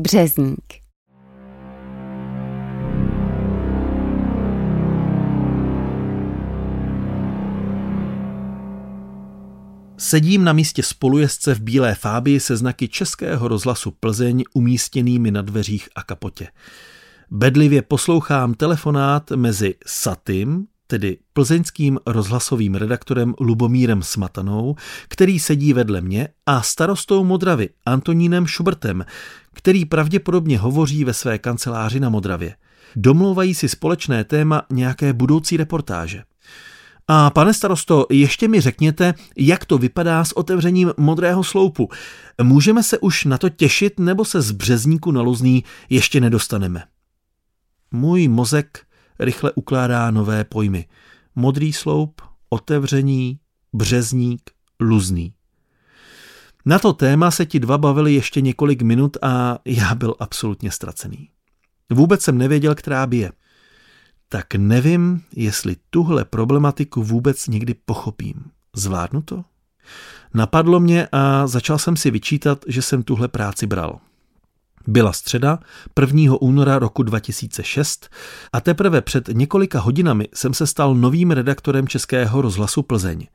Březník. Sedím na místě spolujezdce v bílé fábii se znaky Českého rozhlasu Plzeň umístěnými na dveřích a kapotě. Bedlivě poslouchám telefonát mezi Satym, tedy plzeňským rozhlasovým redaktorem Lubomírem Smatanou, který sedí vedle mě, a starostou Modravy Antonínem Šubrtem, který pravděpodobně hovoří ve své kanceláři na Modravě. Domlouvají si společné téma nějaké budoucí reportáže. A pane starosto, ještě mi řekněte, jak to vypadá s otevřením modrého sloupu. Můžeme se už na to těšit, nebo se z březníku na Luzný ještě nedostaneme? Můj mozek rychle ukládá nové pojmy. Modrý sloup, otevření, březník, luzný. Na to téma se ti dva bavili ještě několik minut a já byl absolutně ztracený. Vůbec jsem nevěděl, která bije. Tak nevím, jestli tuhle problematiku vůbec někdy pochopím. Zvládnu to? Napadlo mě a začal jsem si vyčítat, že jsem tuhle práci bral. Byla středa 1. února roku 2006 a teprve před několika hodinami jsem se stal novým redaktorem Českého rozhlasu Plzeň.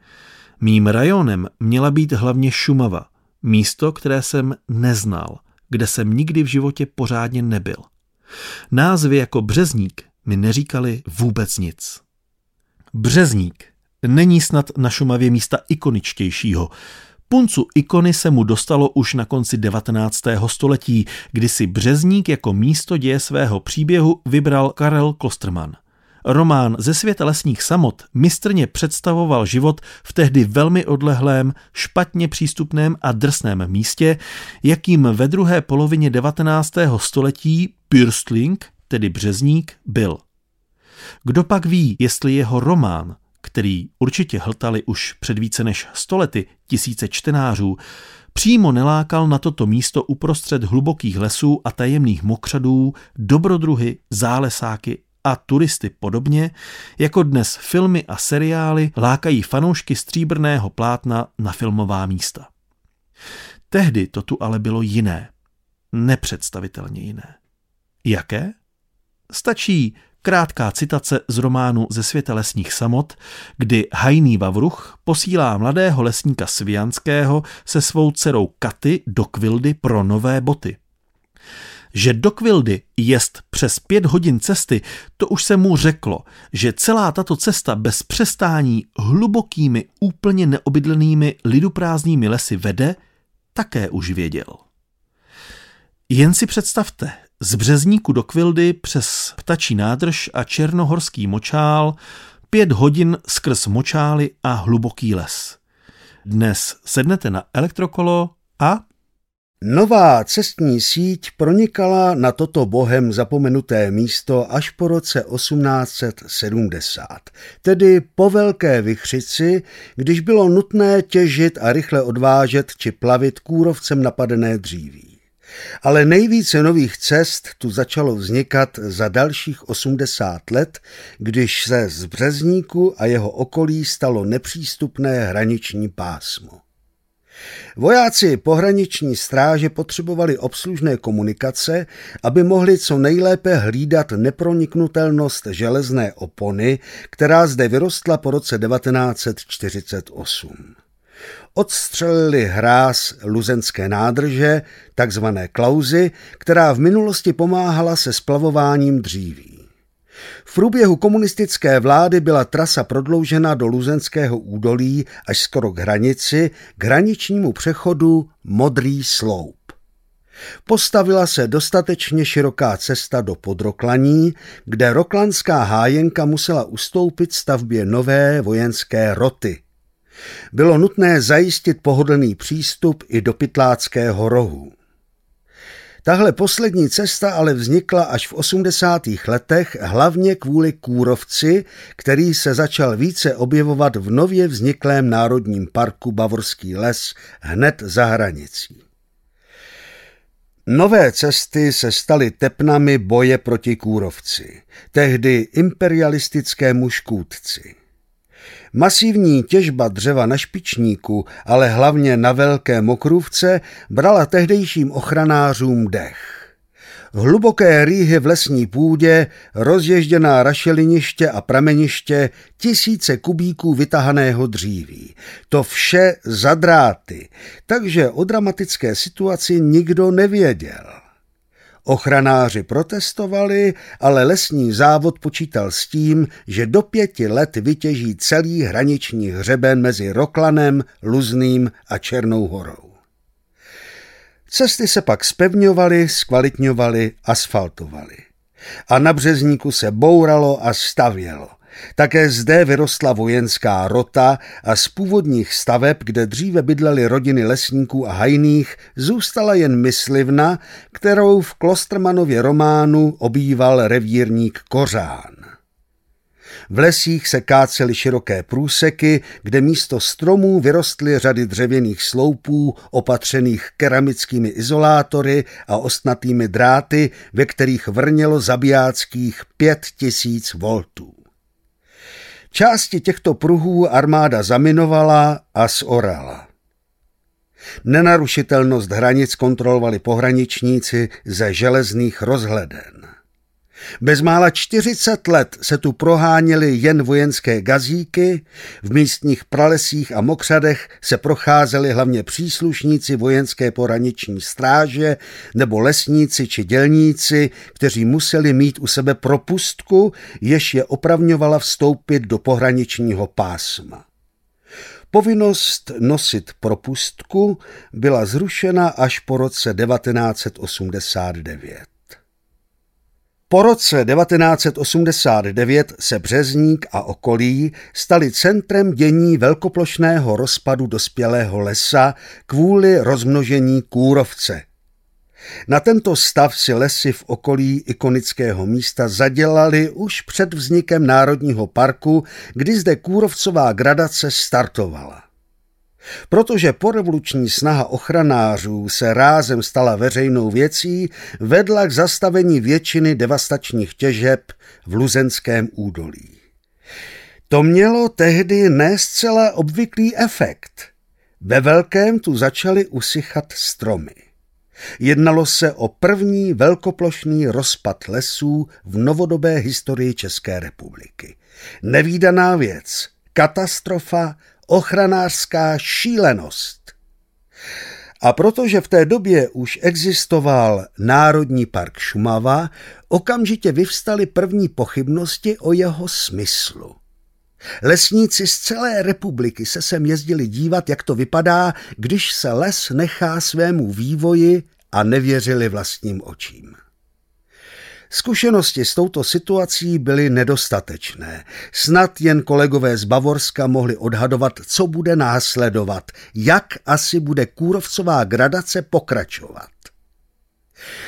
Mým rajonem měla být hlavně Šumava, místo, které jsem neznal, kde jsem nikdy v životě pořádně nebyl. Názvy jako Březník mi neříkali vůbec nic. Březník není snad na Šumavě místa ikoničtějšího. Puncu ikony se mu dostalo už na konci 19. století, kdy si Březník jako místo děje svého příběhu vybral Karel Klosterman. Román ze světa lesních samot mistrně představoval život v tehdy velmi odlehlém, špatně přístupném a drsném místě, jakým ve druhé polovině 19. století Pürstling, tedy Březník, byl. Kdo pak ví, jestli jeho román který určitě hltali už před více než stolety tisíce čtenářů, přímo nelákal na toto místo uprostřed hlubokých lesů a tajemných mokřadů dobrodruhy, zálesáky a turisty podobně, jako dnes filmy a seriály lákají fanoušky stříbrného plátna na filmová místa. Tehdy to tu ale bylo jiné. Nepředstavitelně jiné. Jaké? Stačí Krátká citace z románu Ze světa lesních samot, kdy hajný Vavruch posílá mladého lesníka Svijanského se svou dcerou Katy do Kvildy pro nové boty. Že do Kvildy jest přes pět hodin cesty, to už se mu řeklo, že celá tato cesta bez přestání hlubokými, úplně neobydlenými liduprázdnými lesy vede, také už věděl. Jen si představte, z Březníku do Kvildy přes Ptačí nádrž a Černohorský močál pět hodin skrz močály a hluboký les. Dnes sednete na elektrokolo a Nová cestní síť pronikala na toto bohem zapomenuté místo až po roce 1870, tedy po Velké Vychřici, když bylo nutné těžit a rychle odvážet či plavit kůrovcem napadené dříví. Ale nejvíce nových cest tu začalo vznikat za dalších 80 let, když se z Březníku a jeho okolí stalo nepřístupné hraniční pásmo. Vojáci pohraniční stráže potřebovali obslužné komunikace, aby mohli co nejlépe hlídat neproniknutelnost železné opony, která zde vyrostla po roce 1948 odstřelili hráz luzenské nádrže, takzvané klauzy, která v minulosti pomáhala se splavováním dříví. V průběhu komunistické vlády byla trasa prodloužena do Luzenského údolí až skoro k hranici, k hraničnímu přechodu Modrý sloup. Postavila se dostatečně široká cesta do Podroklaní, kde roklanská hájenka musela ustoupit stavbě nové vojenské roty. Bylo nutné zajistit pohodlný přístup i do Pytláckého rohu. Tahle poslední cesta ale vznikla až v 80. letech hlavně kvůli kůrovci, který se začal více objevovat v nově vzniklém národním parku Bavorský les hned za hranicí. Nové cesty se staly tepnami boje proti kůrovci, tehdy imperialistickému škůdci. Masivní těžba dřeva na špičníku, ale hlavně na velké mokrůvce, brala tehdejším ochranářům dech. hluboké rýhy v lesní půdě, rozježděná rašeliniště a prameniště, tisíce kubíků vytahaného dříví. To vše za dráty, takže o dramatické situaci nikdo nevěděl. Ochranáři protestovali, ale lesní závod počítal s tím, že do pěti let vytěží celý hraniční hřeben mezi Roklanem, Luzným a Černou horou. Cesty se pak spevňovaly, zkvalitňovaly, asfaltovaly. A na březníku se bouralo a stavělo. Také zde vyrostla vojenská rota a z původních staveb, kde dříve bydlely rodiny lesníků a hajných, zůstala jen myslivna, kterou v Klostermanově románu obýval revírník Kořán. V lesích se kácely široké průseky, kde místo stromů vyrostly řady dřevěných sloupů opatřených keramickými izolátory a ostnatými dráty, ve kterých vrnělo zabijáckých pět tisíc voltů. Části těchto pruhů armáda zaminovala a zorala. Nenarušitelnost hranic kontrolovali pohraničníci ze železných rozhleden. Bezmála 40 let se tu proháněly jen vojenské gazíky, v místních pralesích a mokřadech se procházeli hlavně příslušníci vojenské poraniční stráže nebo lesníci či dělníci, kteří museli mít u sebe propustku, jež je opravňovala vstoupit do pohraničního pásma. Povinnost nosit propustku byla zrušena až po roce 1989. Po roce 1989 se Březník a okolí stali centrem dění velkoplošného rozpadu dospělého lesa kvůli rozmnožení kůrovce. Na tento stav si lesy v okolí ikonického místa zadělali už před vznikem Národního parku, kdy zde kůrovcová gradace startovala. Protože porevoluční snaha ochranářů se rázem stala veřejnou věcí, vedla k zastavení většiny devastačních těžeb v Luzenském údolí. To mělo tehdy ne zcela obvyklý efekt. Ve velkém tu začaly usychat stromy. Jednalo se o první velkoplošný rozpad lesů v novodobé historii České republiky. Nevýdaná věc, katastrofa ochranářská šílenost. A protože v té době už existoval Národní park Šumava, okamžitě vyvstaly první pochybnosti o jeho smyslu. Lesníci z celé republiky se sem jezdili dívat, jak to vypadá, když se les nechá svému vývoji a nevěřili vlastním očím. Zkušenosti s touto situací byly nedostatečné. Snad jen kolegové z Bavorska mohli odhadovat, co bude následovat, jak asi bude kůrovcová gradace pokračovat.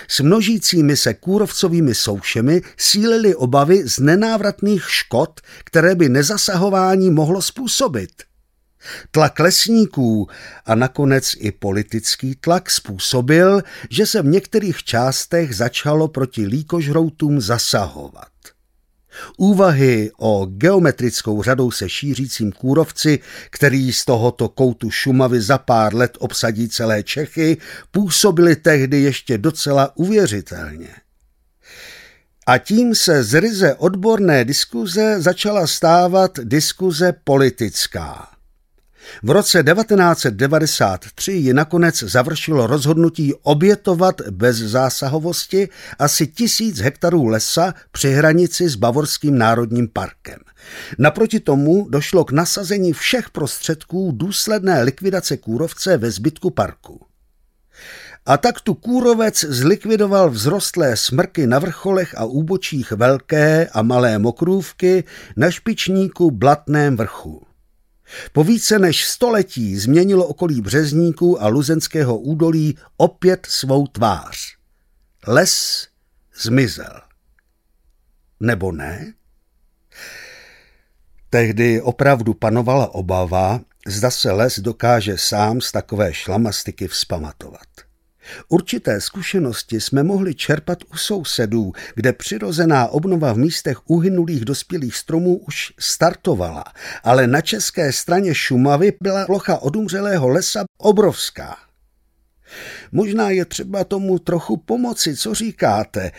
S množícími se kůrovcovými soušemi sílily obavy z nenávratných škod, které by nezasahování mohlo způsobit – Tlak lesníků a nakonec i politický tlak způsobil, že se v některých částech začalo proti líkožroutům zasahovat. Úvahy o geometrickou řadou se šířícím kůrovci, který z tohoto koutu Šumavy za pár let obsadí celé Čechy, působily tehdy ještě docela uvěřitelně. A tím se z ryze odborné diskuze začala stávat diskuze politická. V roce 1993 ji nakonec završilo rozhodnutí obětovat bez zásahovosti asi tisíc hektarů lesa při hranici s Bavorským národním parkem. Naproti tomu došlo k nasazení všech prostředků důsledné likvidace kůrovce ve zbytku parku. A tak tu kůrovec zlikvidoval vzrostlé smrky na vrcholech a úbočích velké a malé mokrůvky na špičníku blatném vrchu. Po více než století změnilo okolí Březníku a Luzenského údolí opět svou tvář. Les zmizel. Nebo ne? Tehdy opravdu panovala obava, zda se les dokáže sám z takové šlamastiky vzpamatovat. Určité zkušenosti jsme mohli čerpat u sousedů, kde přirozená obnova v místech uhynulých dospělých stromů už startovala, ale na české straně Šumavy byla plocha odumřelého lesa obrovská. Možná je třeba tomu trochu pomoci, co říkáte.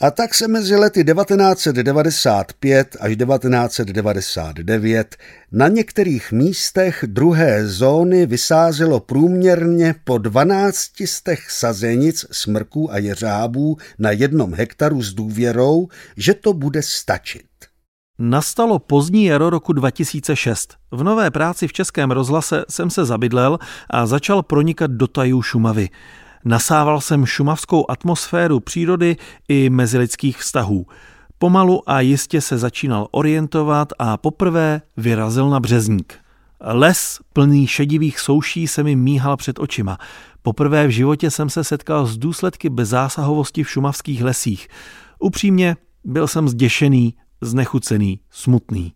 A tak se mezi lety 1995 až 1999 na některých místech druhé zóny vysázelo průměrně po 12 stech sazenic smrků a jeřábů na jednom hektaru s důvěrou, že to bude stačit. Nastalo pozdní jaro roku 2006. V nové práci v Českém rozhlase jsem se zabydlel a začal pronikat do tajů Šumavy. Nasával jsem šumavskou atmosféru přírody i mezilidských vztahů. Pomalu a jistě se začínal orientovat a poprvé vyrazil na březník. Les plný šedivých souší se mi míhal před očima. Poprvé v životě jsem se setkal s důsledky bezzásahovosti v šumavských lesích. Upřímně byl jsem zděšený, znechucený, smutný.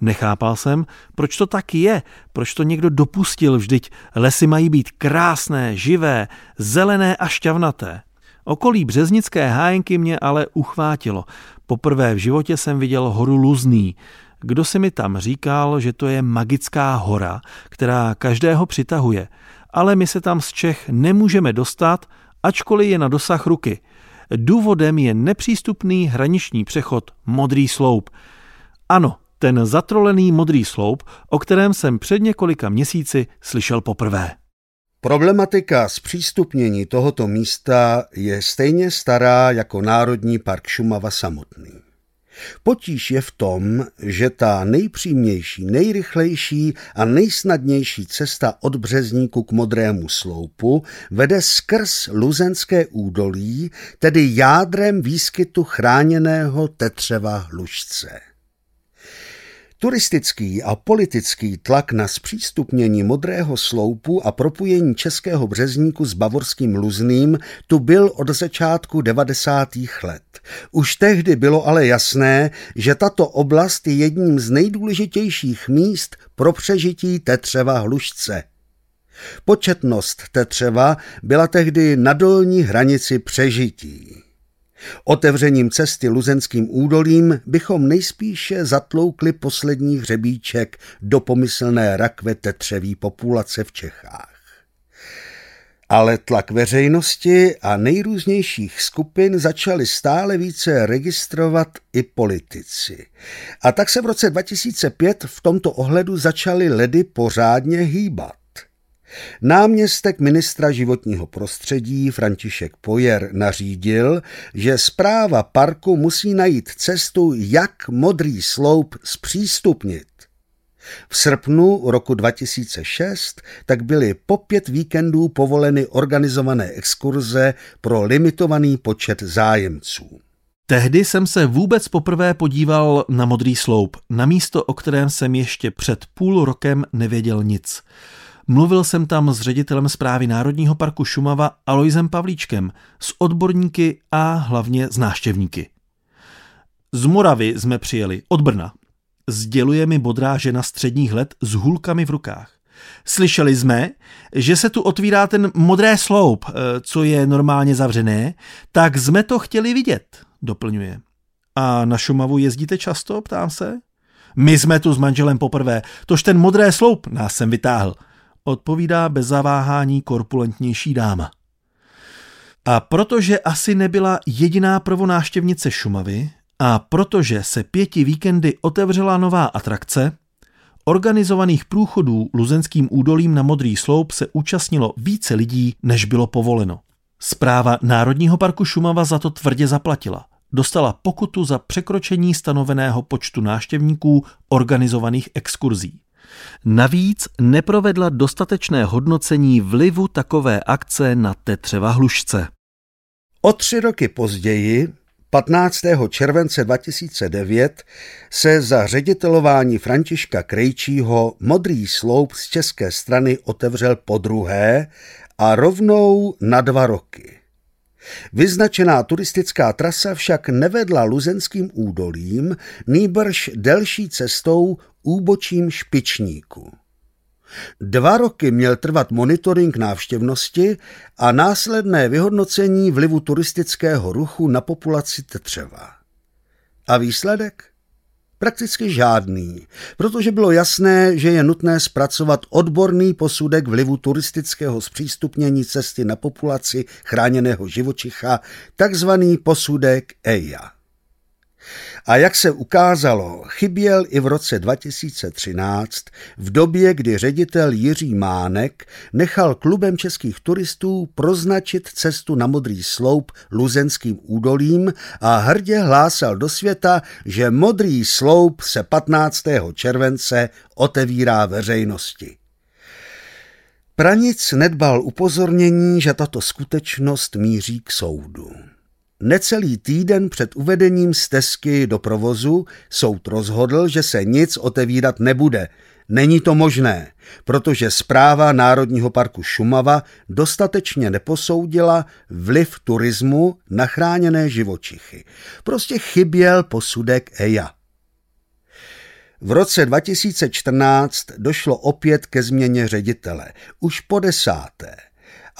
Nechápal jsem, proč to tak je, proč to někdo dopustil, vždyť lesy mají být krásné, živé, zelené a šťavnaté. Okolí březnické hájenky mě ale uchvátilo. Poprvé v životě jsem viděl horu Luzný. Kdo si mi tam říkal, že to je magická hora, která každého přitahuje, ale my se tam z Čech nemůžeme dostat, ačkoliv je na dosah ruky. Důvodem je nepřístupný hraniční přechod Modrý sloup. Ano, ten zatrolený modrý sloup, o kterém jsem před několika měsíci slyšel poprvé. Problematika zpřístupnění tohoto místa je stejně stará jako Národní park Šumava samotný. Potíž je v tom, že ta nejpřímější, nejrychlejší a nejsnadnější cesta od Březníku k Modrému sloupu vede skrz Luzenské údolí, tedy jádrem výskytu chráněného tetřeva hlušce. Turistický a politický tlak na zpřístupnění modrého sloupu a propojení českého březníku s bavorským luzným tu byl od začátku 90. let. Už tehdy bylo ale jasné, že tato oblast je jedním z nejdůležitějších míst pro přežití tetřeva hlušce. Početnost tetřeva byla tehdy na dolní hranici přežití. Otevřením cesty Luzenským údolím bychom nejspíše zatloukli poslední hřebíček do pomyslné rakve tetřeví populace v Čechách. Ale tlak veřejnosti a nejrůznějších skupin začali stále více registrovat i politici. A tak se v roce 2005 v tomto ohledu začaly ledy pořádně hýbat. Náměstek ministra životního prostředí František Pojer nařídil, že zpráva parku musí najít cestu, jak modrý sloup zpřístupnit. V srpnu roku 2006 tak byly po pět víkendů povoleny organizované exkurze pro limitovaný počet zájemců. Tehdy jsem se vůbec poprvé podíval na modrý sloup, na místo, o kterém jsem ještě před půl rokem nevěděl nic. Mluvil jsem tam s ředitelem zprávy Národního parku Šumava Aloisem Pavlíčkem, s odborníky a hlavně s náštěvníky. Z Moravy jsme přijeli, od Brna. Sděluje mi bodrá žena středních let s hůlkami v rukách. Slyšeli jsme, že se tu otvírá ten modré sloup, eh, co je normálně zavřené, tak jsme to chtěli vidět, doplňuje. A na Šumavu jezdíte často, ptám se? My jsme tu s manželem poprvé, tož ten modré sloup nás sem vytáhl – odpovídá bez zaváhání korpulentnější dáma. A protože asi nebyla jediná prvonáštěvnice Šumavy a protože se pěti víkendy otevřela nová atrakce, organizovaných průchodů luzenským údolím na Modrý sloup se účastnilo více lidí, než bylo povoleno. Zpráva Národního parku Šumava za to tvrdě zaplatila. Dostala pokutu za překročení stanoveného počtu náštěvníků organizovaných exkurzí. Navíc neprovedla dostatečné hodnocení vlivu takové akce na tetřeva hlušce. O tři roky později, 15. července 2009, se za ředitelování Františka Krejčího modrý sloup z české strany otevřel po druhé a rovnou na dva roky. Vyznačená turistická trasa však nevedla luzenským údolím, nýbrž delší cestou úbočím špičníku. Dva roky měl trvat monitoring návštěvnosti a následné vyhodnocení vlivu turistického ruchu na populaci Tetřeva. A výsledek? Prakticky žádný, protože bylo jasné, že je nutné zpracovat odborný posudek vlivu turistického zpřístupnění cesty na populaci chráněného živočicha, takzvaný posudek EIA. A jak se ukázalo, chyběl i v roce 2013, v době, kdy ředitel Jiří Mánek nechal klubem českých turistů proznačit cestu na modrý sloup Luzenským údolím a hrdě hlásal do světa, že modrý sloup se 15. července otevírá veřejnosti. Pranic nedbal upozornění, že tato skutečnost míří k soudu. Necelý týden před uvedením stezky do provozu soud rozhodl, že se nic otevírat nebude. Není to možné, protože zpráva Národního parku Šumava dostatečně neposoudila vliv turismu na chráněné živočichy. Prostě chyběl posudek EIA. V roce 2014 došlo opět ke změně ředitele, už po desáté.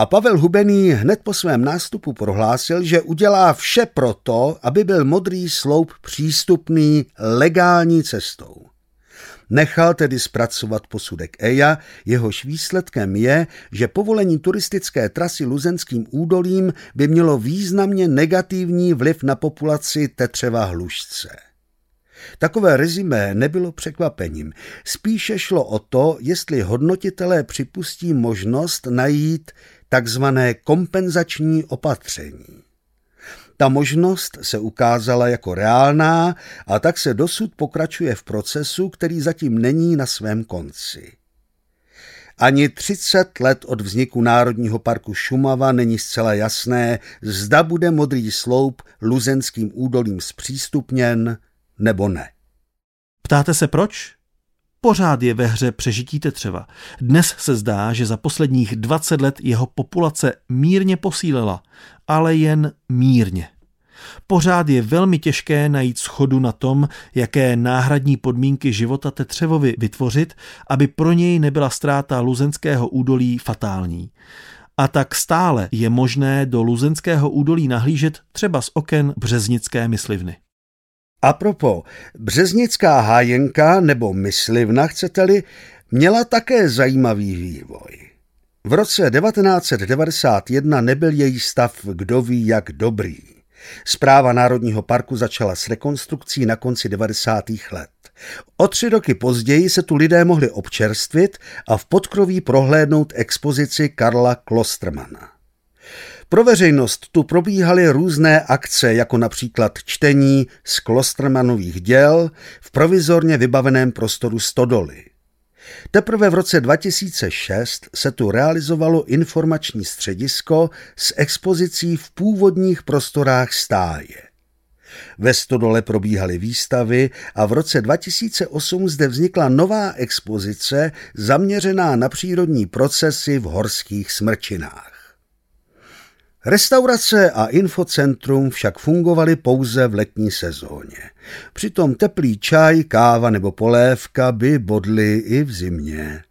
A Pavel Hubený hned po svém nástupu prohlásil, že udělá vše proto, aby byl modrý sloup přístupný legální cestou. Nechal tedy zpracovat posudek EIA, jehož výsledkem je, že povolení turistické trasy Luzenským údolím by mělo významně negativní vliv na populaci tetřeva hlušce. Takové rezimé nebylo překvapením. Spíše šlo o to, jestli hodnotitelé připustí možnost najít takzvané kompenzační opatření. Ta možnost se ukázala jako reálná a tak se dosud pokračuje v procesu, který zatím není na svém konci. Ani 30 let od vzniku Národního parku Šumava není zcela jasné, zda bude modrý sloup luzenským údolím zpřístupněn nebo ne. Ptáte se proč? Pořád je ve hře přežití tetřeva. Dnes se zdá, že za posledních 20 let jeho populace mírně posílila, ale jen mírně. Pořád je velmi těžké najít schodu na tom, jaké náhradní podmínky života Tetřevovi vytvořit, aby pro něj nebyla ztráta luzenského údolí fatální. A tak stále je možné do luzenského údolí nahlížet třeba z oken březnické myslivny. A propo, březnická hájenka nebo myslivna, chcete-li, měla také zajímavý vývoj. V roce 1991 nebyl její stav kdo ví jak dobrý. Zpráva Národního parku začala s rekonstrukcí na konci 90. let. O tři roky později se tu lidé mohli občerstvit a v podkroví prohlédnout expozici Karla Klostermana. Pro veřejnost tu probíhaly různé akce, jako například čtení z Klostermanových děl v provizorně vybaveném prostoru Stodoly. Teprve v roce 2006 se tu realizovalo informační středisko s expozicí v původních prostorách stáje. Ve Stodole probíhaly výstavy a v roce 2008 zde vznikla nová expozice zaměřená na přírodní procesy v horských smrčinách. Restaurace a infocentrum však fungovaly pouze v letní sezóně. Přitom teplý čaj, káva nebo polévka by bodly i v zimě.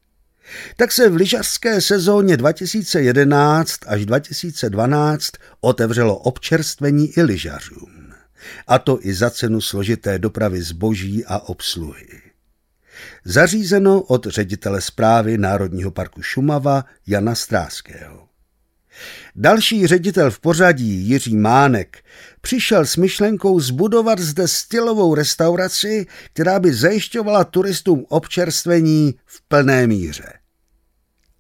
Tak se v lyžařské sezóně 2011 až 2012 otevřelo občerstvení i lyžařům. A to i za cenu složité dopravy zboží a obsluhy. Zařízeno od ředitele zprávy Národního parku Šumava Jana Stráského. Další ředitel v pořadí, Jiří Mánek, přišel s myšlenkou zbudovat zde stylovou restauraci, která by zajišťovala turistům občerstvení v plné míře.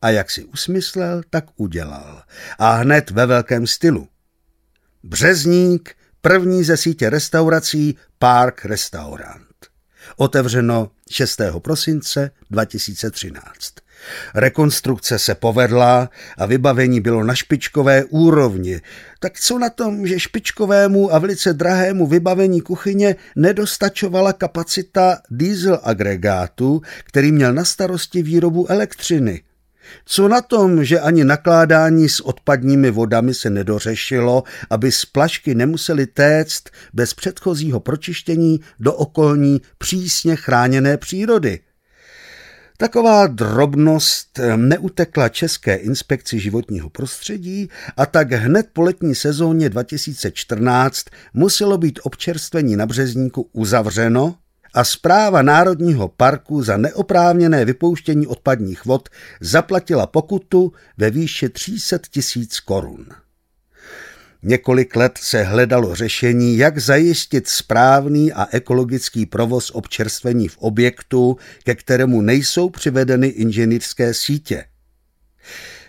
A jak si usmyslel, tak udělal. A hned ve velkém stylu. Březník, první ze sítě restaurací Park Restaurant. Otevřeno 6. prosince 2013. Rekonstrukce se povedla a vybavení bylo na špičkové úrovni. Tak co na tom, že špičkovému a velice drahému vybavení kuchyně nedostačovala kapacita diesel agregátu, který měl na starosti výrobu elektřiny? Co na tom, že ani nakládání s odpadními vodami se nedořešilo, aby splašky nemusely téct bez předchozího pročištění do okolní přísně chráněné přírody? Taková drobnost neutekla České inspekci životního prostředí a tak hned po letní sezóně 2014 muselo být občerstvení na Březníku uzavřeno a zpráva Národního parku za neoprávněné vypouštění odpadních vod zaplatila pokutu ve výši 300 tisíc korun. Několik let se hledalo řešení, jak zajistit správný a ekologický provoz občerstvení v objektu, ke kterému nejsou přivedeny inženýrské sítě.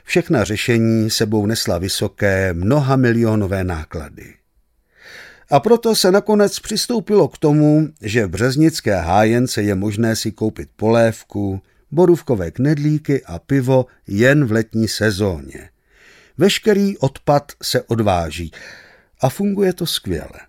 Všechna řešení sebou nesla vysoké mnoha milionové náklady. A proto se nakonec přistoupilo k tomu, že v březnické hájence je možné si koupit polévku, borůvkové knedlíky a pivo jen v letní sezóně. Veškerý odpad se odváží a funguje to skvěle.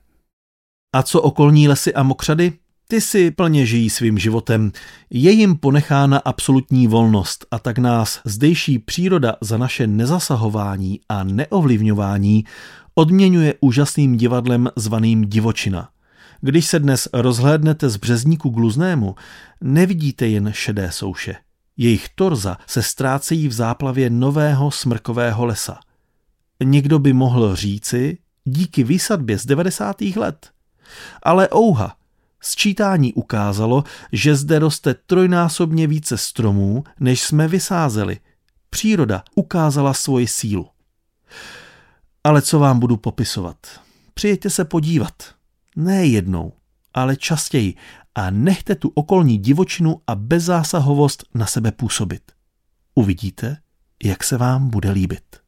A co okolní lesy a mokřady? Ty si plně žijí svým životem. Je jim ponechána absolutní volnost a tak nás zdejší příroda za naše nezasahování a neovlivňování odměňuje úžasným divadlem zvaným divočina. Když se dnes rozhlédnete z březníku gluznému, nevidíte jen šedé souše. Jejich torza se ztrácejí v záplavě nového smrkového lesa. Někdo by mohl říci, díky výsadbě z 90. let. Ale ouha, Sčítání ukázalo, že zde roste trojnásobně více stromů, než jsme vysázeli. Příroda ukázala svoji sílu. Ale co vám budu popisovat? Přijďte se podívat. Ne jednou, ale častěji a nechte tu okolní divočinu a bezzásahovost na sebe působit. Uvidíte, jak se vám bude líbit.